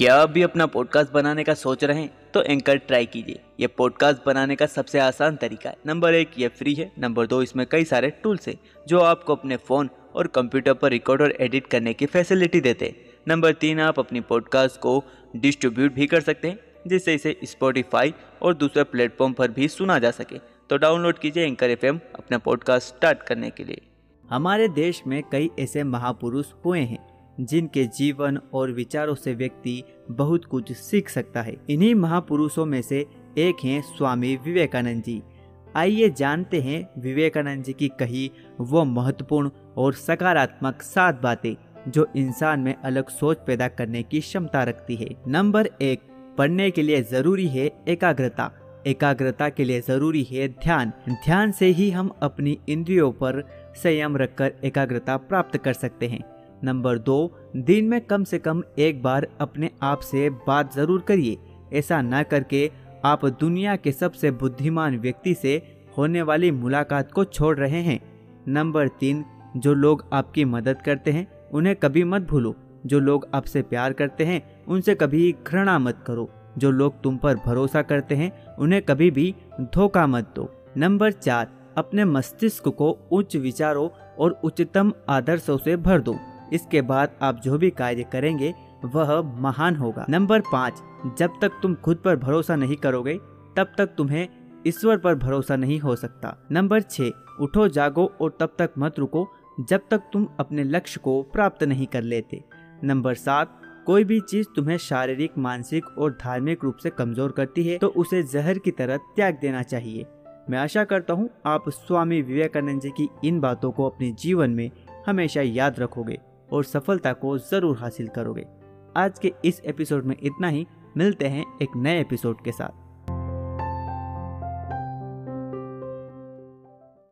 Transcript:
क्या आप भी अपना पॉडकास्ट बनाने का सोच रहे हैं तो एंकर ट्राई कीजिए। ये पॉडकास्ट बनाने का सबसे आसान तरीका है। नंबर एक, ये फ्री है। नंबर दो, इसमें कई सारे टूल्स हैं, जो आपको अपने फ़ोन और कंप्यूटर पर रिकॉर्ड और एडिट करने की फैसिलिटी देते हैं। नंबर तीन, आप अपनी पॉडकास्ट को डिस्ट्रीब्यूट भी कर सकते हैं, जिससे इसे स्पॉटिफाई और दूसरे प्लेटफॉर्म पर भी सुना जा सके। तो डाउनलोड कीजिए एंकर एफएम अपना पॉडकास्ट स्टार्ट करने के लिए। हमारे देश में कई ऐसे महापुरुष हुए हैं जिनके जीवन और विचारों से व्यक्ति बहुत कुछ सीख सकता है। इन्हीं महापुरुषों में से एक हैं स्वामी विवेकानंद जी। आइए जानते हैं विवेकानंद जी की कही वो महत्वपूर्ण और सकारात्मक सात बातें, जो इंसान में अलग सोच पैदा करने की क्षमता रखती है। नंबर एक, पढ़ने के लिए ज़रूरी है एकाग्रता। एकाग्रता के लिए ज़रूरी है ध्यान। ध्यान से ही हम अपनी इंद्रियों पर संयम रखकर एकाग्रता प्राप्त कर सकते हैं। नंबर दो, दिन में कम से कम एक बार अपने आप से बात ज़रूर करिए। ऐसा न करके आप दुनिया के सबसे बुद्धिमान व्यक्ति से होने वाली मुलाकात को छोड़ रहे हैं। नंबर तीन, जो लोग आपकी मदद करते हैं, उन्हें कभी मत भूलो। जो लोग आपसे प्यार करते हैं, उनसे कभी घृणा मत करो। जो लोग तुम पर भरोसा करते हैं, उन्हें कभी भी धोखा मत दो। नंबर चार, अपने मस्तिष्क को उच्च विचारों और उच्चतम आदर्शों से भर दो। इसके बाद आप जो भी कार्य करेंगे, वह महान होगा। नंबर पाँच, जब तक तुम खुद पर भरोसा नहीं करोगे, तब तक तुम्हें ईश्वर पर भरोसा नहीं हो सकता। नंबर छः उठो, जागो और तब तक मत रुको जब तक तुम अपने लक्ष्य को प्राप्त नहीं कर लेते। नंबर सात, कोई भी चीज़ तुम्हें शारीरिक, मानसिक और धार्मिक रूप से कमज़ोर करती है तो उसे जहर की तरह त्याग देना चाहिए। मैं आशा करता हूँ आप स्वामी विवेकानंद जी की इन बातों को अपने जीवन में हमेशा याद रखोगे। और सफलता को ज़रूर हासिल करोगे। आज के इस एपिसोड में इतना ही। मिलते हैं एक नए एपिसोड के साथ।